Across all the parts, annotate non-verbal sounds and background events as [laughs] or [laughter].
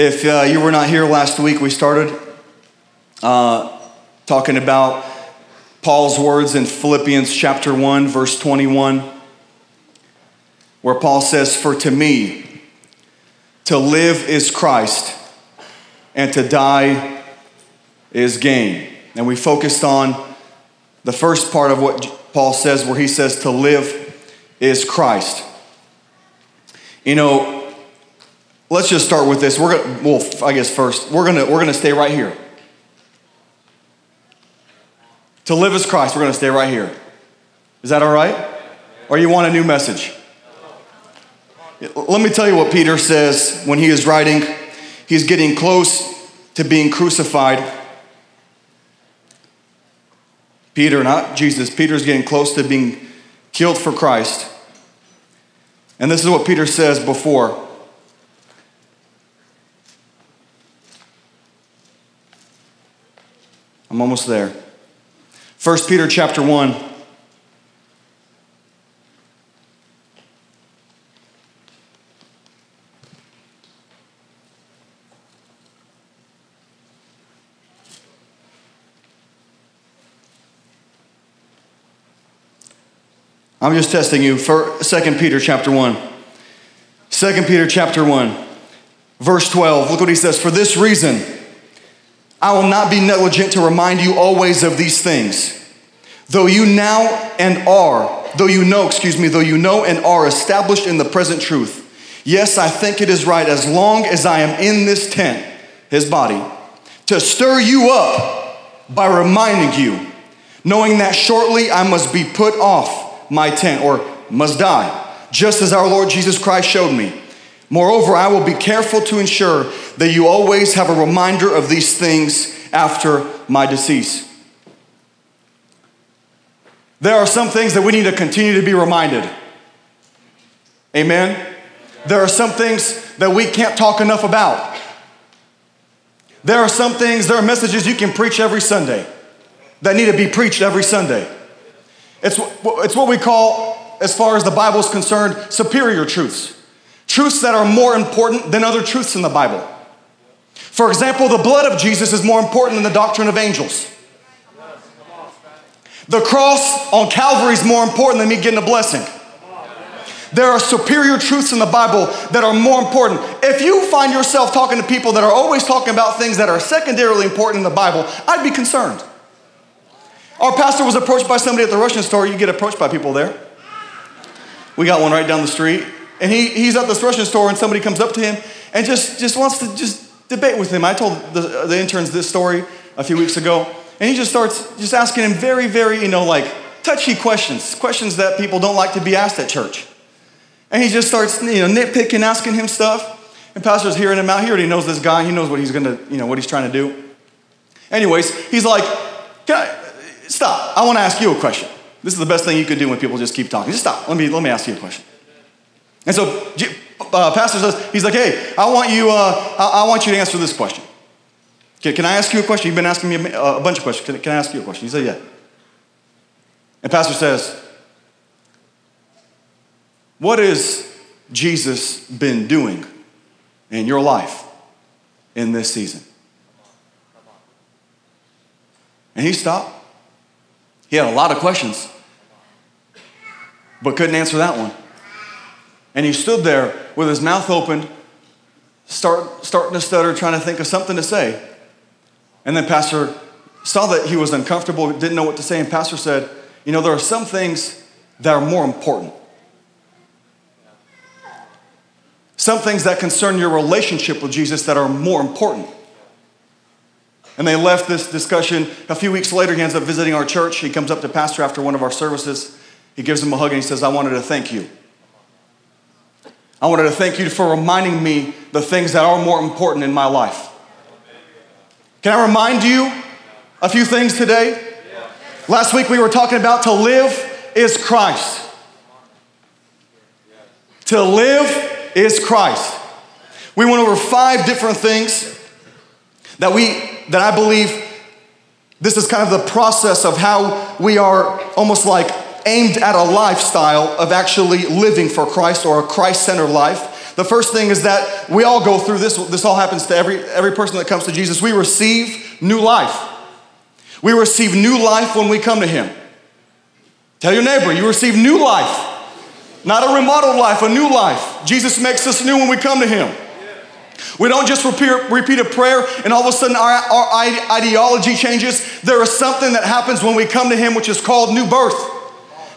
If uh, you were not here last week, we started uh, talking about Paul's words in Philippians chapter 1, verse 21, where Paul says, For to me, to live is Christ, and to die is gain. And we focused on the first part of what Paul says, where he says, To live is Christ. You know, Let's just start with this. We're gonna, well, I guess first, we're gonna, we're gonna stay right here. To live as Christ, we're gonna stay right here. Is that all right? Or you want a new message? Let me tell you what Peter says when he is writing. He's getting close to being crucified. Peter, not Jesus, Peter's getting close to being killed for Christ. And this is what Peter says before I'm almost there. 1 Peter chapter 1. I'm just testing you for 2 Peter chapter 1. 2 Peter chapter 1, verse 12. Look what he says. For this reason, I will not be negligent to remind you always of these things. Though you now and are, though you know, excuse me, though you know and are established in the present truth. Yes, I think it is right as long as I am in this tent, his body, to stir you up by reminding you, knowing that shortly I must be put off my tent or must die, just as our Lord Jesus Christ showed me. Moreover, I will be careful to ensure that you always have a reminder of these things after my decease. There are some things that we need to continue to be reminded. Amen? There are some things that we can't talk enough about. There are some things, there are messages you can preach every Sunday that need to be preached every Sunday. It's, it's what we call, as far as the Bible is concerned, superior truths truths that are more important than other truths in the Bible. For example, the blood of Jesus is more important than the doctrine of angels. The cross on Calvary is more important than me getting a blessing. There are superior truths in the Bible that are more important. If you find yourself talking to people that are always talking about things that are secondarily important in the Bible, I'd be concerned. Our pastor was approached by somebody at the Russian store. You get approached by people there. We got one right down the street. And he, he's at this Russian store, and somebody comes up to him and just, just wants to just debate with him. I told the, the interns this story a few weeks ago, and he just starts just asking him very, very, you know, like touchy questions, questions that people don't like to be asked at church. And he just starts, you know, nitpicking, asking him stuff. And pastor's hearing him out. He already knows this guy. He knows what he's gonna, you know, what he's trying to do. Anyways, he's like, I, stop. I want to ask you a question. This is the best thing you could do when people just keep talking. Just stop. Let me, let me ask you a question. And so, uh, pastor says, he's like, hey, I want you, uh, I, I, want you to answer this question. Okay, can I ask you a question? You've been asking me a, a bunch of questions. Can, can I ask you a question? He said, yeah. And pastor says, what has Jesus been doing in your life in this season? And he stopped. He had a lot of questions, but couldn't answer that one. And he stood there with his mouth open, start, starting to stutter, trying to think of something to say. And then Pastor saw that he was uncomfortable, didn't know what to say, and Pastor said, You know, there are some things that are more important. Some things that concern your relationship with Jesus that are more important. And they left this discussion. A few weeks later, he ends up visiting our church. He comes up to Pastor after one of our services. He gives him a hug and he says, I wanted to thank you. I wanted to thank you for reminding me the things that are more important in my life. Can I remind you a few things today? Last week we were talking about to live is Christ. To live is Christ. We went over five different things that we that I believe this is kind of the process of how we are almost like aimed at a lifestyle of actually living for Christ or a Christ centered life. The first thing is that we all go through this. This all happens to every, every person that comes to Jesus. We receive new life. We receive new life when we come to Him. Tell your neighbor, you receive new life. Not a remodeled life, a new life. Jesus makes us new when we come to Him. We don't just repeat, repeat a prayer and all of a sudden our, our ideology changes. There is something that happens when we come to Him, which is called new birth.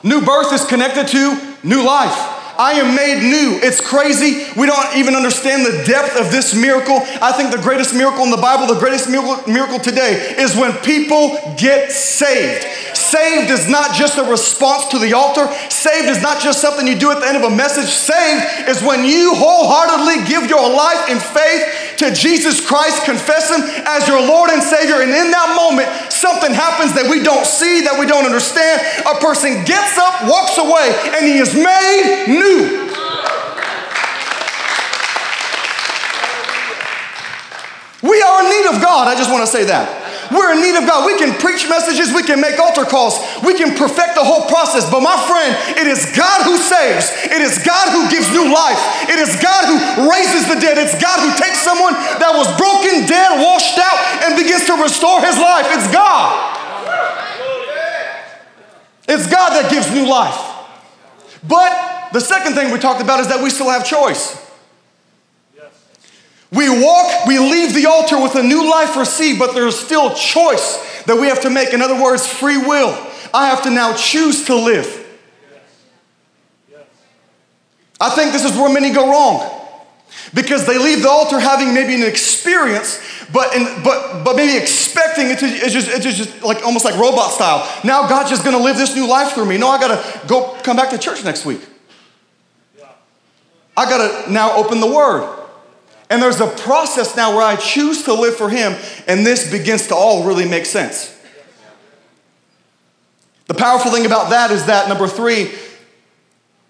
New birth is connected to new life. I am made new. It's crazy. We don't even understand the depth of this miracle. I think the greatest miracle in the Bible, the greatest miracle, today, is when people get saved. Saved is not just a response to the altar. Saved is not just something you do at the end of a message. Saved is when you wholeheartedly give your life in faith to Jesus Christ, confess Him as your Lord and Savior. And in that moment, something happens that we don't see, that we don't understand. A person gets up, walks away, and he is made new. We are in need of God. I just want to say that. We're in need of God. We can preach messages, we can make altar calls, we can perfect the whole process. But my friend, it is God who saves, it is God who gives new life, it is God who raises the dead, it's God who takes someone that was broken, dead, washed out, and begins to restore his life. It's God. It's God that gives new life. But the second thing we talked about is that we still have choice. We walk, we leave the altar with a new life received, but there's still choice that we have to make. In other words, free will. I have to now choose to live. I think this is where many go wrong because they leave the altar having maybe an experience, but in, but but maybe expecting it to it's just it's just like almost like robot style. Now God's just going to live this new life through me. No, I got to go come back to church next week. I got to now open the Word. And there's a process now where I choose to live for Him, and this begins to all really make sense. The powerful thing about that is that, number three,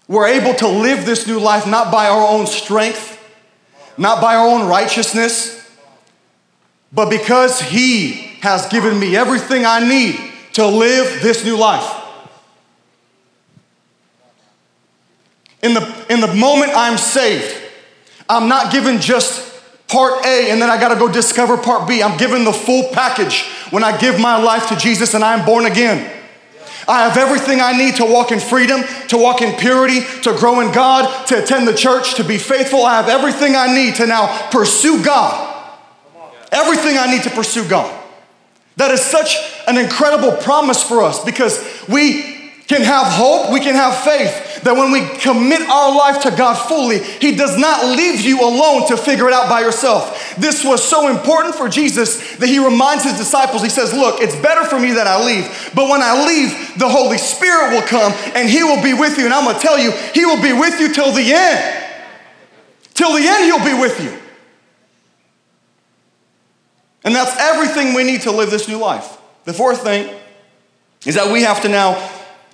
we're able to live this new life not by our own strength, not by our own righteousness, but because He has given me everything I need to live this new life. In the, in the moment I'm saved, I'm not given just part A and then I gotta go discover part B. I'm given the full package when I give my life to Jesus and I'm born again. I have everything I need to walk in freedom, to walk in purity, to grow in God, to attend the church, to be faithful. I have everything I need to now pursue God. Everything I need to pursue God. That is such an incredible promise for us because we can have hope, we can have faith that when we commit our life to God fully, He does not leave you alone to figure it out by yourself. This was so important for Jesus that He reminds His disciples, He says, Look, it's better for me that I leave, but when I leave, the Holy Spirit will come and He will be with you. And I'm gonna tell you, He will be with you till the end. Till the end, He'll be with you. And that's everything we need to live this new life. The fourth thing is that we have to now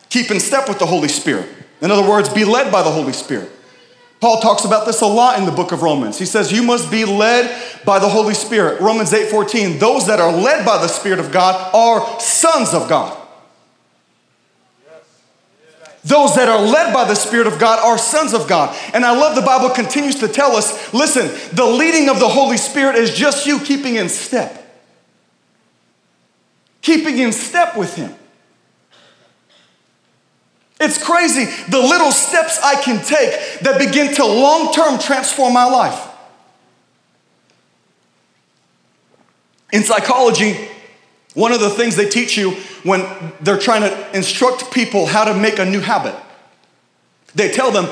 keep in step with the Holy Spirit. In other words, be led by the Holy Spirit. Paul talks about this a lot in the book of Romans. He says, You must be led by the Holy Spirit. Romans 8 14, those that are led by the Spirit of God are sons of God. Those that are led by the Spirit of God are sons of God. And I love the Bible continues to tell us listen, the leading of the Holy Spirit is just you keeping in step. Keeping in step with Him. It's crazy the little steps I can take that begin to long term transform my life. In psychology, one of the things they teach you when they're trying to instruct people how to make a new habit, they tell them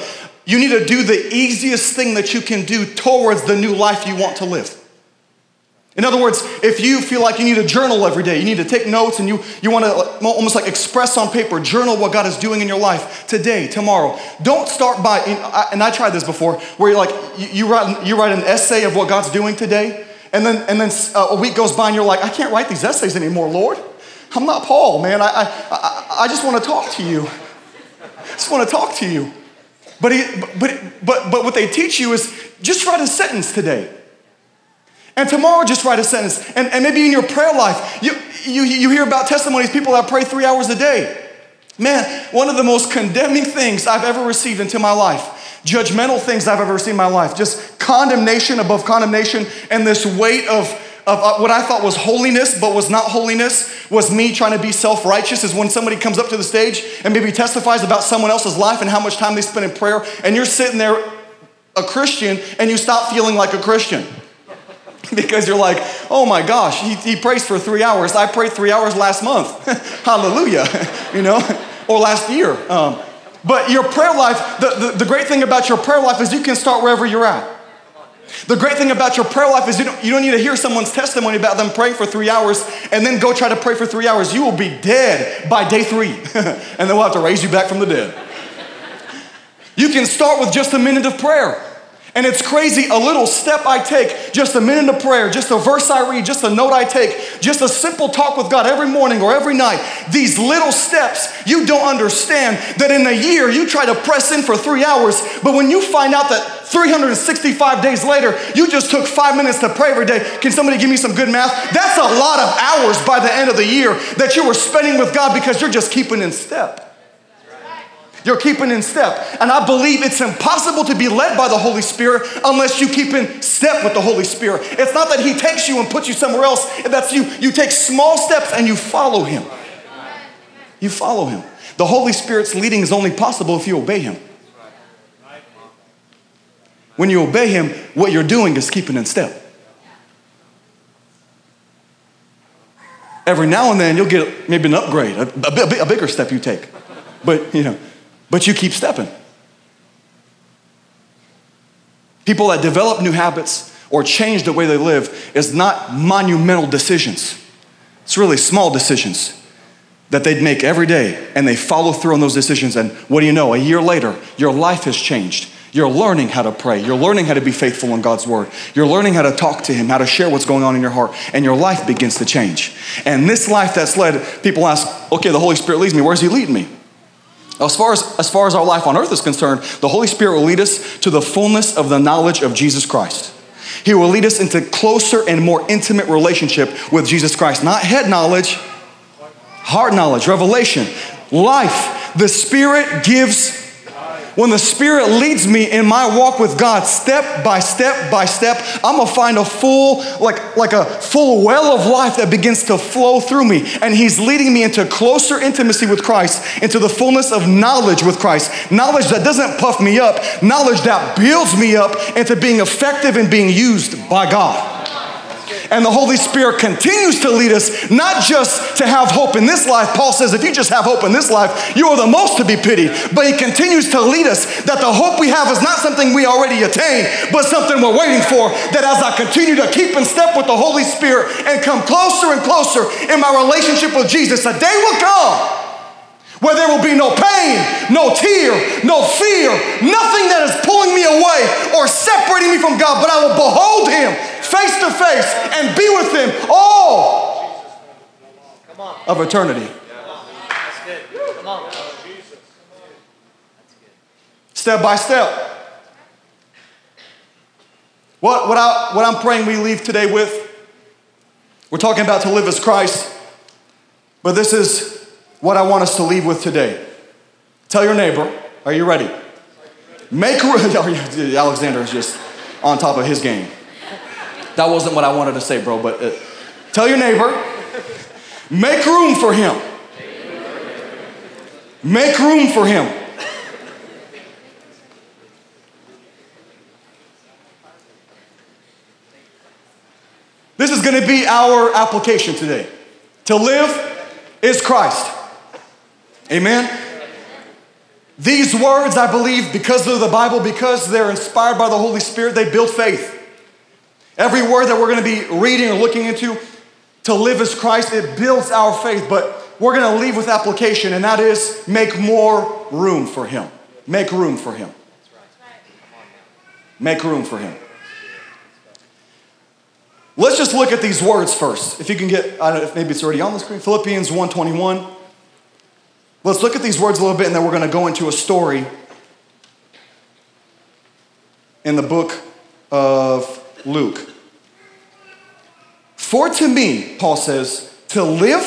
you need to do the easiest thing that you can do towards the new life you want to live. In other words, if you feel like you need a journal every day, you need to take notes and you, you want to almost like express on paper, journal what God is doing in your life today, tomorrow. Don't start by, and I tried this before, where you're like, you, write, you write an essay of what God's doing today, and then, and then uh, a week goes by and you're like, I can't write these essays anymore, Lord. I'm not Paul, man. I, I, I, I just want to talk to you. I just want to talk to you. But, he, but, but, but what they teach you is just write a sentence today. And tomorrow, just write a sentence. And, and maybe in your prayer life, you, you, you hear about testimonies, people that pray three hours a day. Man, one of the most condemning things I've ever received into my life judgmental things I've ever seen in my life. Just condemnation above condemnation and this weight of, of uh, what I thought was holiness, but was not holiness, was me trying to be self righteous. Is when somebody comes up to the stage and maybe testifies about someone else's life and how much time they spend in prayer, and you're sitting there, a Christian, and you stop feeling like a Christian. [laughs] because you're like, oh my gosh, he, he prays for three hours. I prayed three hours last month. [laughs] Hallelujah. [laughs] you know, or last year. Um, but your prayer life, the, the, the great thing about your prayer life is you can start wherever you're at. The great thing about your prayer life is you don't, you don't need to hear someone's testimony about them praying for three hours and then go try to pray for three hours. You will be dead by day three, and then we'll have to raise you back from the dead. You can start with just a minute of prayer. And it's crazy, a little step I take, just a minute of prayer, just a verse I read, just a note I take, just a simple talk with God every morning or every night. These little steps, you don't understand that in a year you try to press in for three hours, but when you find out that 365 days later, you just took five minutes to pray every day. Can somebody give me some good math? That's a lot of hours by the end of the year that you were spending with God because you're just keeping in step. You're keeping in step. And I believe it's impossible to be led by the Holy Spirit unless you keep in step with the Holy Spirit. It's not that He takes you and puts you somewhere else, that's you. You take small steps and you follow Him. You follow Him. The Holy Spirit's leading is only possible if you obey Him. When you obey Him, what you're doing is keeping in step. Every now and then, you'll get maybe an upgrade, a, a, a bigger step you take. But, you know, but you keep stepping. People that develop new habits or change the way they live is not monumental decisions. It's really small decisions that they'd make every day and they follow through on those decisions. And what do you know? A year later, your life has changed. You're learning how to pray. You're learning how to be faithful in God's word. You're learning how to talk to Him, how to share what's going on in your heart, and your life begins to change. And this life that's led, people ask, okay, the Holy Spirit leads me. Where's He leading me? As far as, as far as our life on earth is concerned, the Holy Spirit will lead us to the fullness of the knowledge of Jesus Christ. He will lead us into closer and more intimate relationship with Jesus Christ. Not head knowledge, heart knowledge, revelation, life. The Spirit gives when the Spirit leads me in my walk with God, step by step by step, I'm gonna find a full, like, like a full well of life that begins to flow through me. And He's leading me into closer intimacy with Christ, into the fullness of knowledge with Christ. Knowledge that doesn't puff me up, knowledge that builds me up into being effective and being used by God. And the Holy Spirit continues to lead us, not just to have hope in this life. Paul says, if you just have hope in this life, you are the most to be pitied. But he continues to lead us that the hope we have is not something we already attain, but something we're waiting for. That as I continue to keep in step with the Holy Spirit and come closer and closer in my relationship with Jesus, a day will come where there will be no pain, no tear, no fear, nothing that is pulling me away or separating me from God, but I will behold Him face to face and be with Him all of eternity. Step by step. What, what, I, what I'm praying we leave today with, we're talking about to live as Christ, but this is what I want us to leave with today. Tell your neighbor, are you ready? Make [laughs] room. Alexander is just on top of his game. That wasn't what I wanted to say, bro, but uh, tell your neighbor, make room for him. Make room for him. This is going to be our application today. To live is Christ. Amen? These words, I believe, because they're the Bible, because they're inspired by the Holy Spirit, they build faith. Every word that we're going to be reading or looking into to live as Christ, it builds our faith, but we're going to leave with application, and that is make more room for Him. Make room for Him. Make room for Him. Let's just look at these words first. If you can get, I don't know if maybe it's already on the screen. Philippians 121. Let's look at these words a little bit and then we're going to go into a story in the book of Luke. For to me, Paul says, to live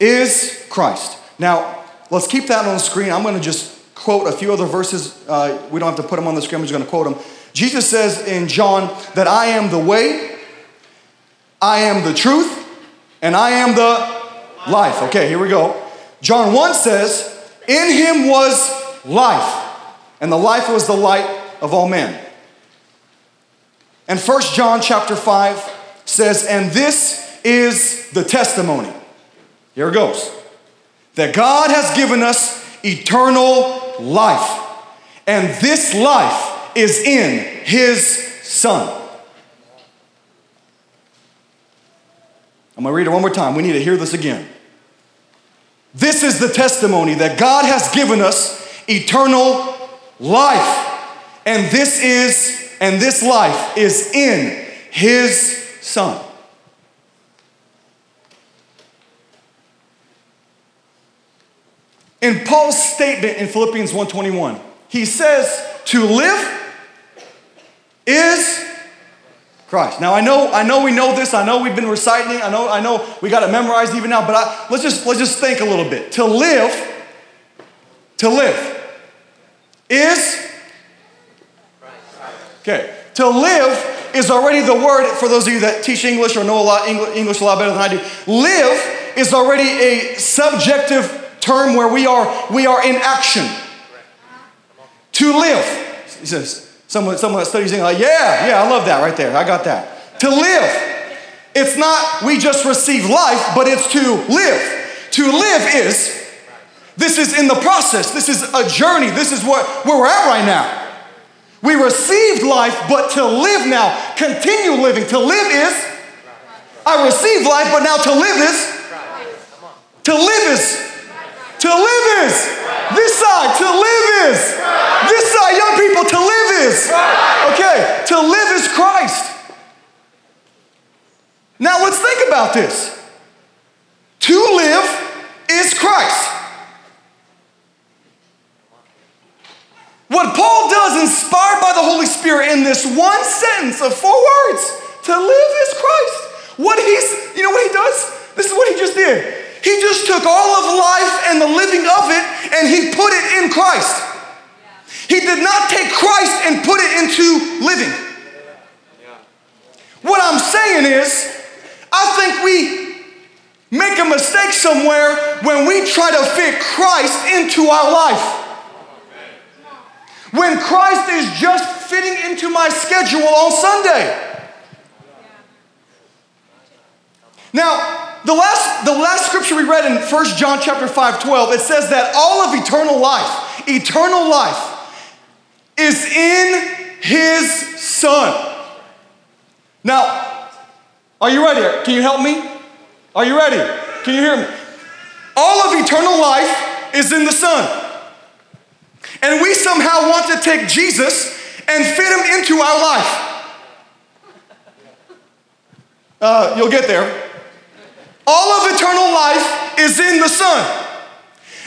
is Christ. Now, let's keep that on the screen. I'm going to just quote a few other verses. Uh, we don't have to put them on the screen, I'm just going to quote them. Jesus says in John that I am the way, I am the truth, and I am the life. Okay, here we go. John 1 says, In him was life, and the life was the light of all men. And First John chapter 5 says, And this is the testimony. Here it goes. That God has given us eternal life. And this life is in his Son. I'm gonna read it one more time. We need to hear this again. This is the testimony that God has given us eternal life. And this is, and this life is in his Son. In Paul's statement in Philippians 1:21, he says to live is Christ. Now I know, I know we know this. I know we've been reciting. I know, I know we got it memorized even now. But I, let's just let's just think a little bit. To live, to live, is okay. To live is already the word for those of you that teach English or know a lot English a lot better than I do. Live is already a subjective term where we are we are in action. To live, he says Someone, someone that studies English, oh, like, yeah, yeah, I love that right there. I got that. To live. It's not we just receive life, but it's to live. To live is, this is in the process. This is a journey. This is what, where we're at right now. We received life, but to live now, continue living. To live is, I received life, but now to live is, to live is, to live is, this side, to live is, this side, young people, to live is. Okay, to live is Christ. Now let's think about this. To live is Christ. What Paul does, inspired by the Holy Spirit, in this one sentence of four words, to live is Christ. What he's, you know what he does? This is what he just did. He just took all of life and the living of it and he put it in Christ. He did not take Christ and put it into living. What I'm saying is, I think we make a mistake somewhere when we try to fit Christ into our life. When Christ is just fitting into my schedule on Sunday. Now, the last, the last scripture we read in 1 John chapter 5, 12, it says that all of eternal life, eternal life, is in his son. Now, are you ready? Can you help me? Are you ready? Can you hear me? All of eternal life is in the son. And we somehow want to take Jesus and fit him into our life. Uh, you'll get there. All of eternal life is in the Son.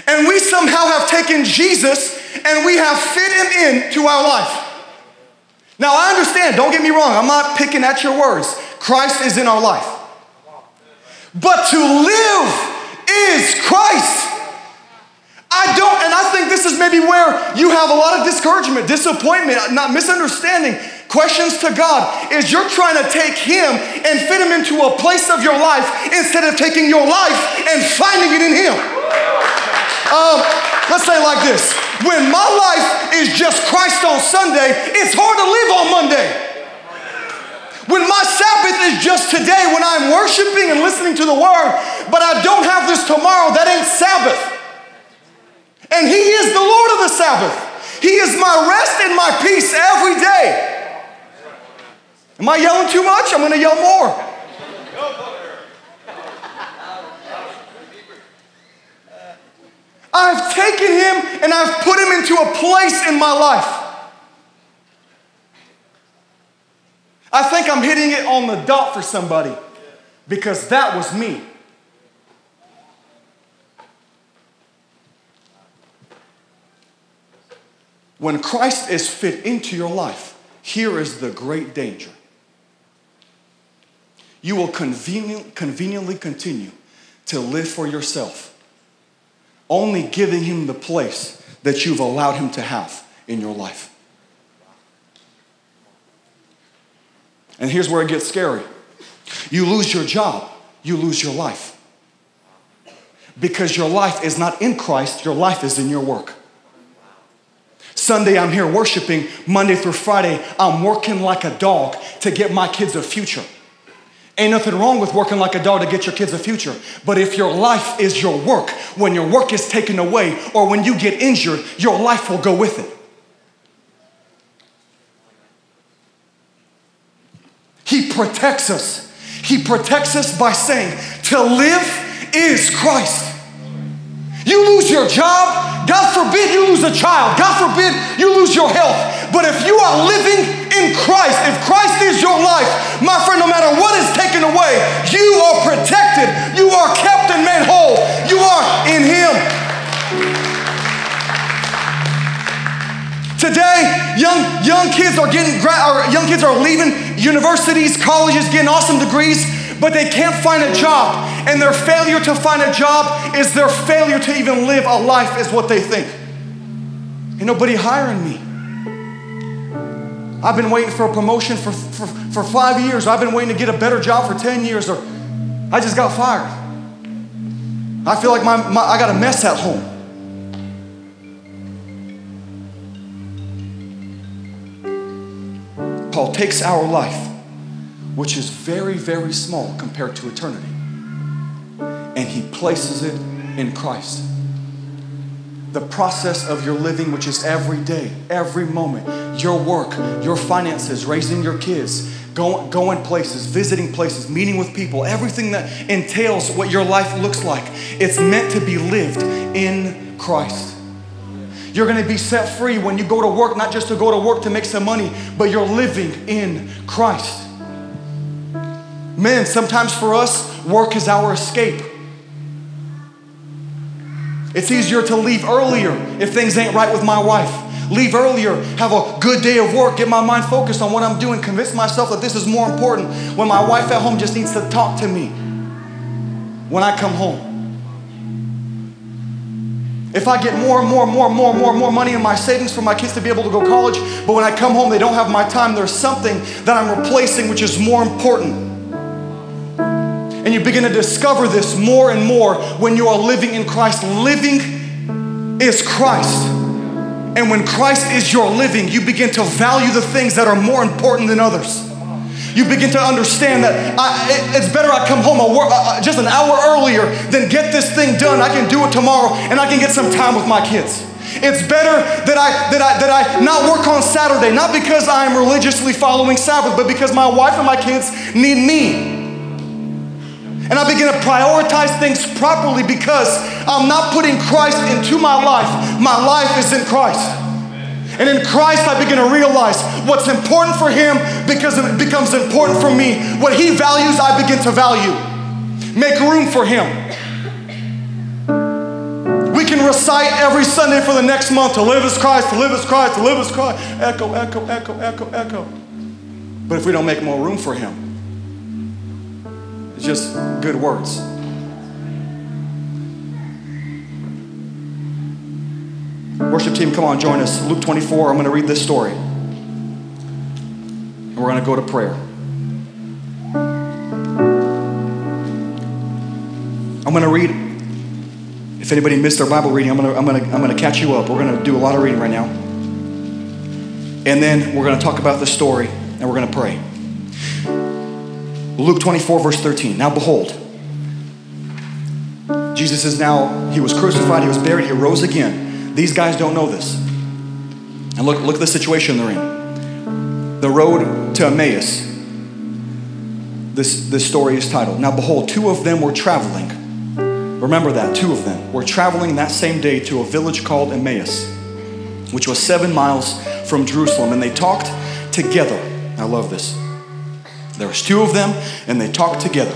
And we somehow have taken Jesus and we have fit him into our life. Now, I understand, don't get me wrong, I'm not picking at your words. Christ is in our life. But to live is Christ. I don't, and I think this is maybe where you have a lot of discouragement, disappointment, not misunderstanding, questions to God. Is you're trying to take Him and fit Him into a place of your life instead of taking your life and finding it in Him. Um, let's say like this when my life is just Christ on Sunday, it's hard to live on Monday. When my Sabbath is just today, when I'm worshiping and listening to the word, but I don't have this tomorrow, that ain't Sabbath. And He is the Lord of the Sabbath. He is my rest and my peace every day. Am I yelling too much? I'm to yell more. I've taken him and I've put him into a place in my life. I think I'm hitting it on the dot for somebody because that was me. When Christ is fit into your life, here is the great danger. You will convenient, conveniently continue to live for yourself only giving him the place that you've allowed Him to have in your life. And here's where it gets scary you lose your job, you lose your life. Because your life is not in Christ, your life is in your work. Sunday, I'm here worshiping. Monday through Friday, I'm working like a dog to get my kids a future. Ain't nothing wrong with working like a dog to get your kids a future. But if your life is your work, when your work is taken away or when you get injured, your life will go with it. He protects us. He protects us by saying, to live is Christ. You lose your job, God forbid you lose a child, God forbid you lose your health. But if you are living in Christ, if Christ is your life, my friend, no matter what is taken away, you are protected, you are kept and made whole, you are in Him. Today, young, young kids are getting, or young kids are leaving universities, colleges, getting awesome degrees, but they can't find a job. And their failure to find a job is their failure to even live a life, is what they think. Ain't nobody hiring me. I've been waiting for a promotion for, for, for five years. I've been waiting to get a better job for 10 years, or I just got fired. I feel like my, my I got a mess at home. Paul takes our life, which is very, very small compared to eternity, and he places it in Christ. The process of your living, which is every day, every moment, your work, your finances, raising your kids, going, going places, visiting places, meeting with people, everything that entails what your life looks like, it's meant to be lived in Christ. You're gonna be set free when you go to work, not just to go to work to make some money, but you're living in Christ. Men, sometimes for us, work is our escape. It's easier to leave earlier if things ain't right with my wife. Leave earlier, have a good day of work, get my mind focused on what I'm doing, convince myself that this is more important when my wife at home just needs to talk to me when I come home. If I get more and more and more and more and more and more money in my savings for my kids to be able to go college, but when I come home they don't have my time, there's something that I'm replacing which is more important. And you begin to discover this more and more when you are living in Christ. Living is Christ. And when Christ is your living, you begin to value the things that are more important than others. You begin to understand that I, it's better I come home just an hour earlier than get this thing done. I can do it tomorrow and I can get some time with my kids. It's better that I that I that I not work on Saturday, not because I'm religiously following Sabbath, but because my wife and my kids need me. And I begin to prioritize things properly because I'm not putting Christ into my life. My life is in Christ. And in Christ, I begin to realize what's important for Him because it becomes important for me. What He values, I begin to value. Make room for Him. We can recite every Sunday for the next month to live as Christ, to live as Christ, to live as Christ. Echo, echo, echo, echo, echo. But if we don't make more room for Him, it's just good words. Worship team, come on, join us. Luke 24, I'm going to read this story. And we're going to go to prayer. I'm going to read. If anybody missed their Bible reading, I'm going to, I'm going to, I'm going to catch you up. We're going to do a lot of reading right now. And then we're going to talk about the story and we're going to pray. Luke 24, verse 13. Now behold, Jesus is now, he was crucified, he was buried, he rose again. These guys don't know this. And look, look at the situation they're in. The road to Emmaus. This, this story is titled. Now behold, two of them were traveling. Remember that, two of them were traveling that same day to a village called Emmaus, which was seven miles from Jerusalem, and they talked together. I love this. There was two of them, and they talked together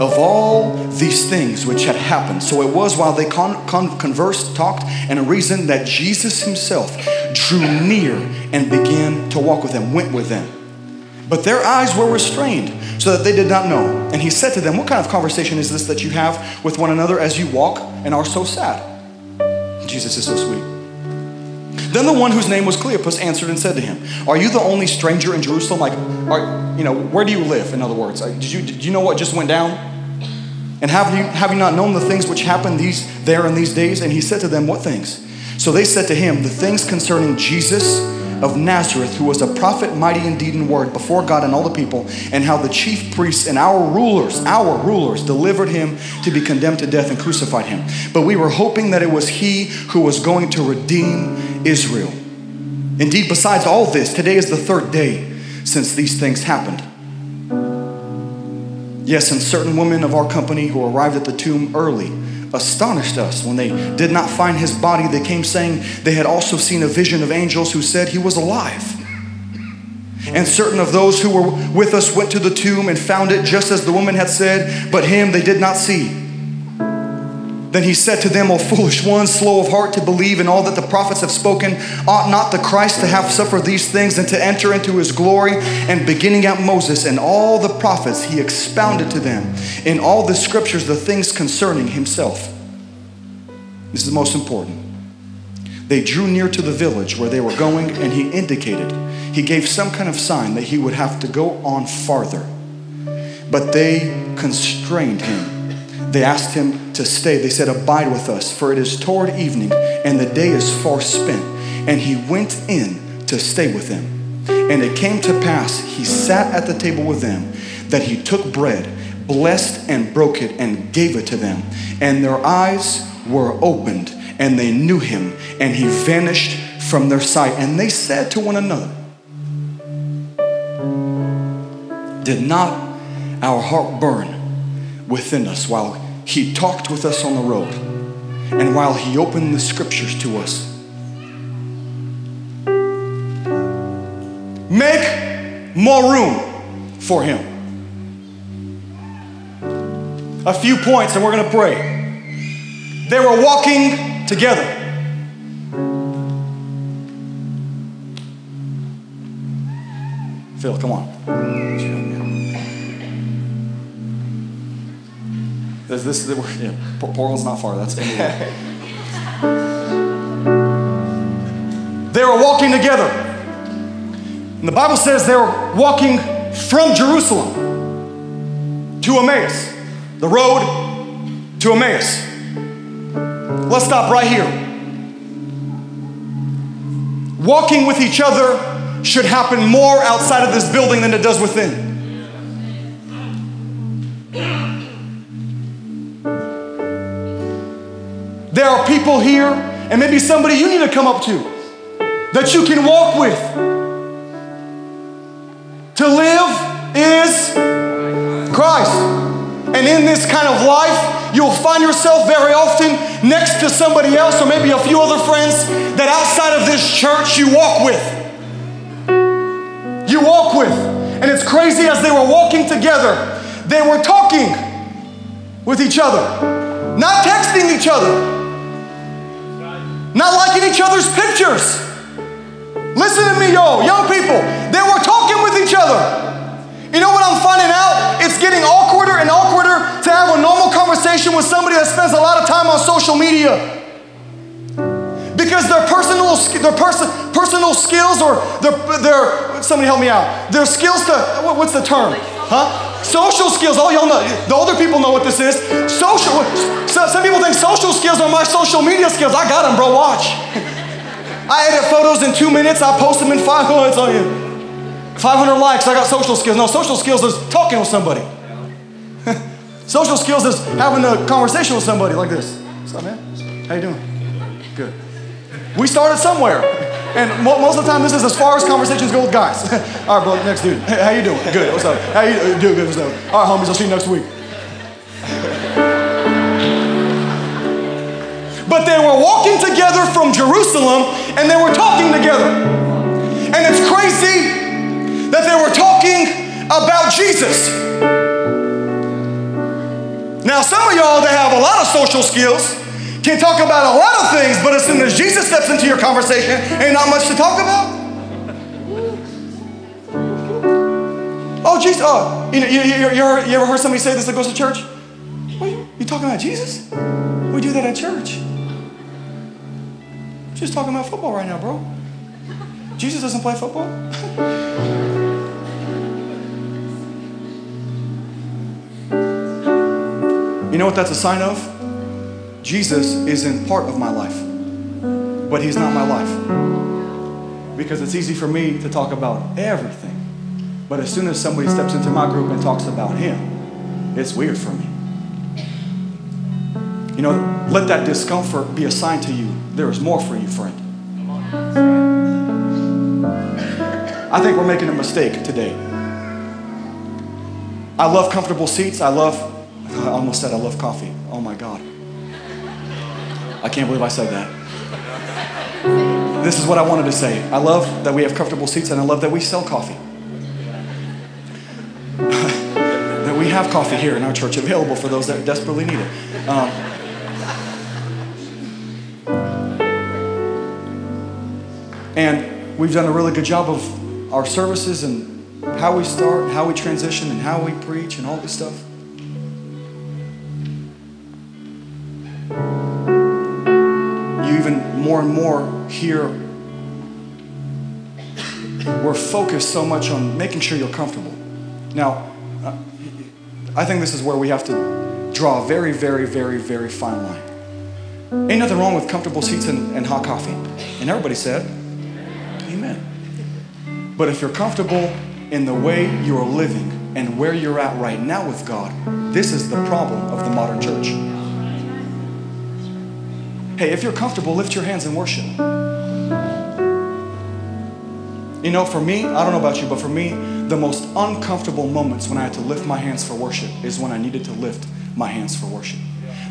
of all these things which had happened. So it was while they con- con- conversed, talked, and reasoned that Jesus himself drew near and began to walk with them, went with them. But their eyes were restrained so that they did not know. And he said to them, What kind of conversation is this that you have with one another as you walk and are so sad? Jesus is so sweet. Then the one whose name was Cleopas answered and said to him, Are you the only stranger in Jerusalem? Like, are, you know, where do you live? In other words, did you, did you know what just went down? And have you, have you not known the things which happened these, there in these days? And he said to them, What things? So they said to him, The things concerning Jesus of Nazareth, who was a prophet, mighty indeed in word before God and all the people, and how the chief priests and our rulers, our rulers, delivered him to be condemned to death and crucified him. But we were hoping that it was he who was going to redeem Israel. Indeed, besides all this, today is the third day since these things happened. Yes, and certain women of our company who arrived at the tomb early astonished us. When they did not find his body, they came saying they had also seen a vision of angels who said he was alive. And certain of those who were with us went to the tomb and found it just as the woman had said, but him they did not see. Then he said to them, O foolish ones, slow of heart to believe in all that the prophets have spoken, ought not the Christ to have suffered these things and to enter into his glory? And beginning at Moses and all the prophets, he expounded to them in all the scriptures the things concerning himself. This is the most important. They drew near to the village where they were going, and he indicated, he gave some kind of sign that he would have to go on farther. But they constrained him they asked him to stay. They said, Abide with us, for it is toward evening, and the day is far spent. And he went in to stay with them. And it came to pass, he sat at the table with them, that he took bread, blessed and broke it, and gave it to them. And their eyes were opened, and they knew him, and he vanished from their sight. And they said to one another, Did not our heart burn within us while he talked with us on the road and while he opened the scriptures to us. Make more room for him. A few points, and we're going to pray. They were walking together. Phil, come on. This, this, this yeah, Portland's not far. That's [laughs] they were walking together. And the Bible says they were walking from Jerusalem to Emmaus, the road to Emmaus. Let's stop right here. Walking with each other should happen more outside of this building than it does within. People here, and maybe somebody you need to come up to that you can walk with. To live is Christ. And in this kind of life, you'll find yourself very often next to somebody else or maybe a few other friends that outside of this church you walk with. You walk with. And it's crazy as they were walking together, they were talking with each other, not texting each other not liking each other's pictures. Listen to me, yo, young people. They were talking with each other. You know what I'm finding out? It's getting awkwarder and awkwarder to have a normal conversation with somebody that spends a lot of time on social media. Because their personal, their person, personal skills or their, their, somebody help me out, their skills to, what's the term? Huh? Social skills, All y'all know, the older people know what this is. Social, so, some people think social skills are my social media skills. I got them, bro, watch. I edit photos in two minutes, I post them in five minutes on you. 500 likes, I got social skills. No, social skills is talking with somebody. [laughs] social skills is having a conversation with somebody like this. What's up, man? How you doing? Good. We started somewhere. And most of the time, this is as far as conversations go with guys. [laughs] All right, bro, next dude. Hey, how you doing? Good. What's up? How you uh, doing? Good. What's up? All right, homies. I'll see you next week. But they were walking together from Jerusalem and they were talking together. And it's crazy that they were talking about Jesus. Now, some of y'all that have a lot of social skills, can talk about a lot of things, but as soon as Jesus steps into your conversation, ain't not much to talk about. Oh, Jesus. Oh, you, know, you, you, you, ever, you ever heard somebody say this that goes to church? What, you, you talking about Jesus? We do that at church. just talking about football right now, bro. Jesus doesn't play football. [laughs] you know what that's a sign of? Jesus is in part of my life, but he's not my life. Because it's easy for me to talk about everything. But as soon as somebody steps into my group and talks about him, it's weird for me. You know, let that discomfort be a sign to you there is more for you, friend. I think we're making a mistake today. I love comfortable seats. I love, I almost said I love coffee. Oh my God. I can't believe I said that. This is what I wanted to say. I love that we have comfortable seats and I love that we sell coffee. [laughs] that we have coffee here in our church available for those that desperately need it. Um, and we've done a really good job of our services and how we start, how we transition, and how we preach, and all this stuff. More and more here, we're focused so much on making sure you're comfortable. Now, uh, I think this is where we have to draw a very, very, very, very fine line. Ain't nothing wrong with comfortable seats and, and hot coffee. And everybody said, Amen. But if you're comfortable in the way you're living and where you're at right now with God, this is the problem of the modern church. Hey, if you're comfortable, lift your hands and worship. You know, for me, I don't know about you, but for me, the most uncomfortable moments when I had to lift my hands for worship is when I needed to lift my hands for worship.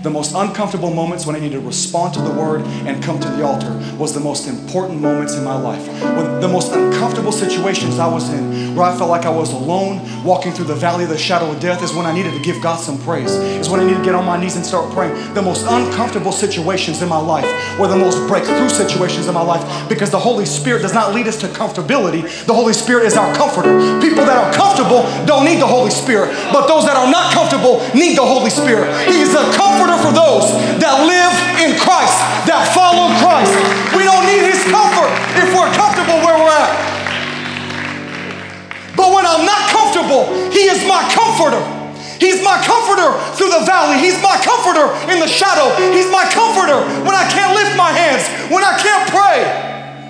The most uncomfortable moments when I needed to respond to the word and come to the altar was the most important moments in my life. When the most uncomfortable situations I was in, where I felt like I was alone, walking through the valley of the shadow of death, is when I needed to give God some praise. Is when I needed to get on my knees and start praying. The most uncomfortable situations in my life were the most breakthrough situations in my life because the Holy Spirit does not lead us to comfortability. The Holy Spirit is our comforter. People that are comfortable don't need the Holy Spirit, but those that are not comfortable need the Holy Spirit. He is a comforter for those that live in Christ, that follow Christ. We don't need His comfort if we're comfortable where we're at. But when I'm not comfortable, He is my comforter. He's my comforter through the valley. He's my comforter in the shadow. He's my comforter when I can't lift my hands, when I can't pray.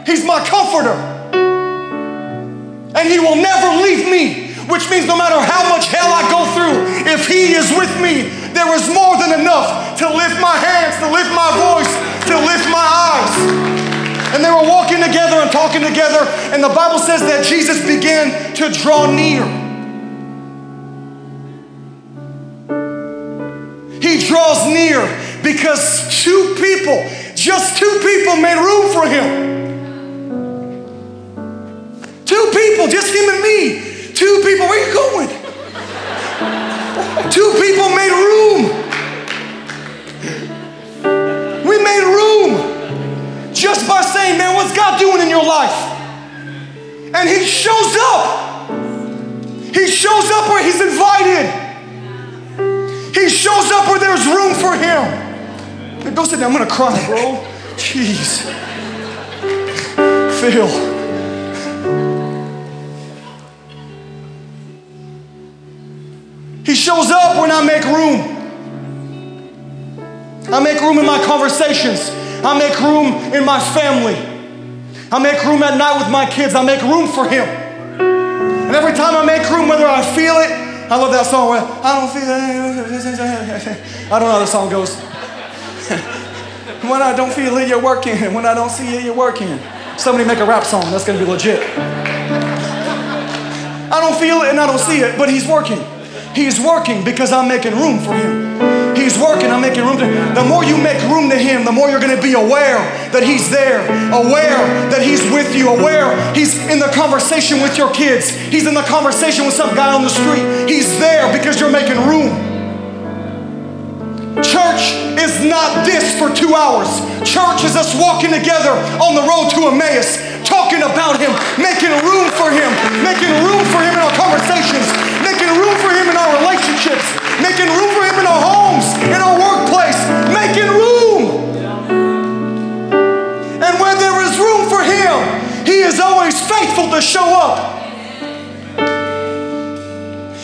He's my comforter. And He will never leave me, which means no matter how much hell I go through, if He is with me, there is more than enough to lift my hands, to lift my voice, to lift my eyes. And they were walking together and talking together, and the Bible says that Jesus began to draw near. He draws near because two people, just two people, made room for him. Two people, just him and me. Two people, where you going? Two people made your life? And He shows up. He shows up where He's invited. He shows up where there's room for Him. Don't sit down. I'm to cry, bro. Jeez. Phil. He shows up when I make room. I make room in my conversations. I make room in my family. I make room at night with my kids. I make room for Him. And every time I make room, whether I feel it, I love that song where I don't feel it. I don't know how the song goes. [laughs] when I don't feel it, you're working. When I don't see it, you're working. Somebody make a rap song. That's to be legit. I don't feel it and I don't see it, but He's working. He's working because I'm making room for Him. He's working, I'm making room to The more you make room to Him, the more you're going to be aware that He's there, aware that He's with you, aware He's in the conversation with your kids, He's in the conversation with some guy on the street. He's there because you're making room. Church is not this for two hours. Church is us walking together on the road to Emmaus, talking about Him, making room for Him, making room for Him in our conversations, making room for Him in our relationships, making room for Him in our homes, in our workplace, making room. And where there is room for Him, He is always faithful to show up.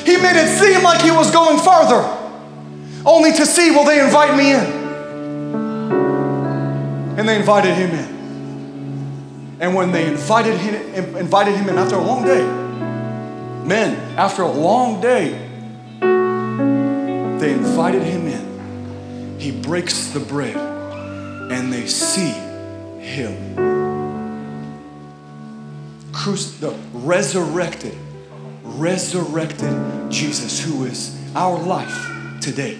He made it seem like He was going farther, only to see, will they invite me in? And they invited Him in. And when they invited him, invited him in after a long day, men, after a long day, they invited him in. He breaks the bread and they see him. Cruci- the resurrected, resurrected Jesus, who is our life today.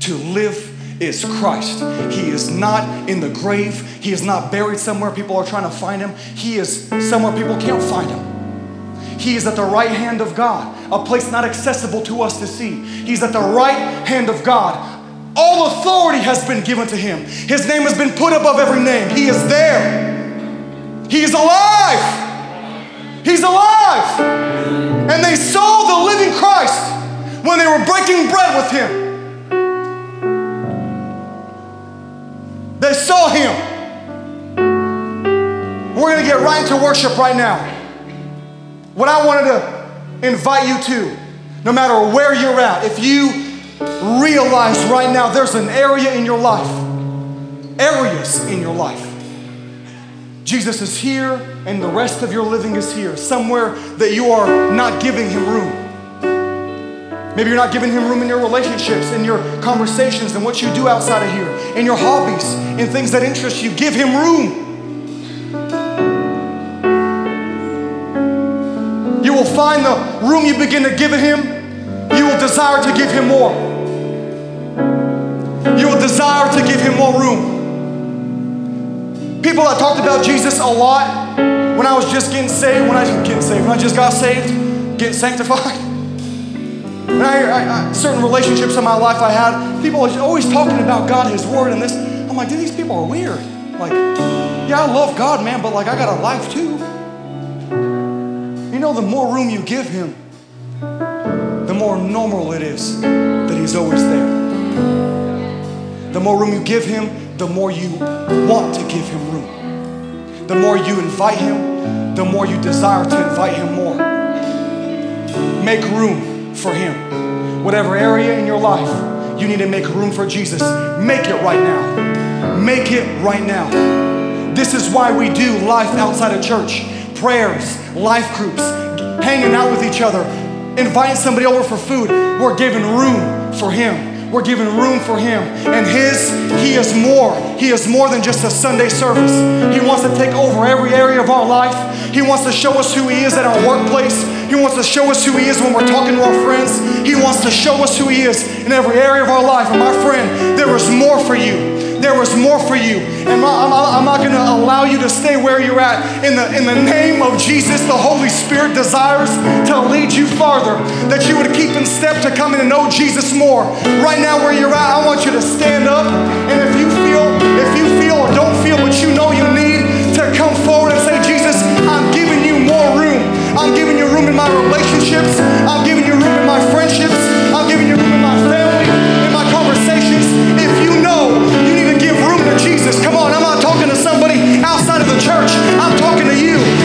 To live is Christ. He is not in the grave. He is not buried somewhere people are trying to find him. He is somewhere people can't find him. He is at the right hand of God, a place not accessible to us to see. He's at the right hand of God. All authority has been given to him. His name has been put above every name. He is there. He is alive. He's alive. And they saw the living Christ when they were breaking bread with him. They saw him. We're going to get right into worship right now. What I wanted to invite you to, no matter where you're at, if you realize right now there's an area in your life, areas in your life. Jesus is here and the rest of your living is here, somewhere that you are not giving him room. Maybe you're not giving him room in your relationships, in your conversations, and what you do outside of here, in your hobbies, in things that interest you. Give him room. You will find the room you begin to give him, you will desire to give him more. You will desire to give him more room. People that talked about Jesus a lot when I was just getting saved, when I was getting saved, when I just got saved, getting sanctified. And I, I, certain relationships in my life I had, people are always talking about God, His Word, and this. I'm like, dude, these people are weird. Like, yeah, I love God, man, but like, I got a life too. You know, the more room you give Him, the more normal it is that He's always there. The more room you give Him, the more you want to give Him room. The more you invite Him, the more you desire to invite Him more. Make room for Him. Whatever area in your life you need to make room for Jesus, make it right now. Make it right now. This is why we do life outside of church prayers, life groups, hanging out with each other, inviting somebody over for food. We're giving room for Him. We're giving room for Him. And His, He is more. He is more than just a Sunday service. He wants to take over every area of our life. He wants to show us who He is at our workplace. He wants to show us who He is when we're talking to our friends. He wants to show us who He is in every area of our life. And my friend, there is more for you there is more for you. And I'm, I'm not going to allow you to stay where you're at. In the, in the name of Jesus, the Holy Spirit desires to lead you farther, that you would keep in step to coming to know Jesus more. Right now, where you're at, I want you to stand up. And if you feel, if you feel or don't feel what you know you need, to come forward and say, Jesus, I'm giving you more room. I'm giving you room in my relationships. I'm giving you room in my friendships. I'm talking to you.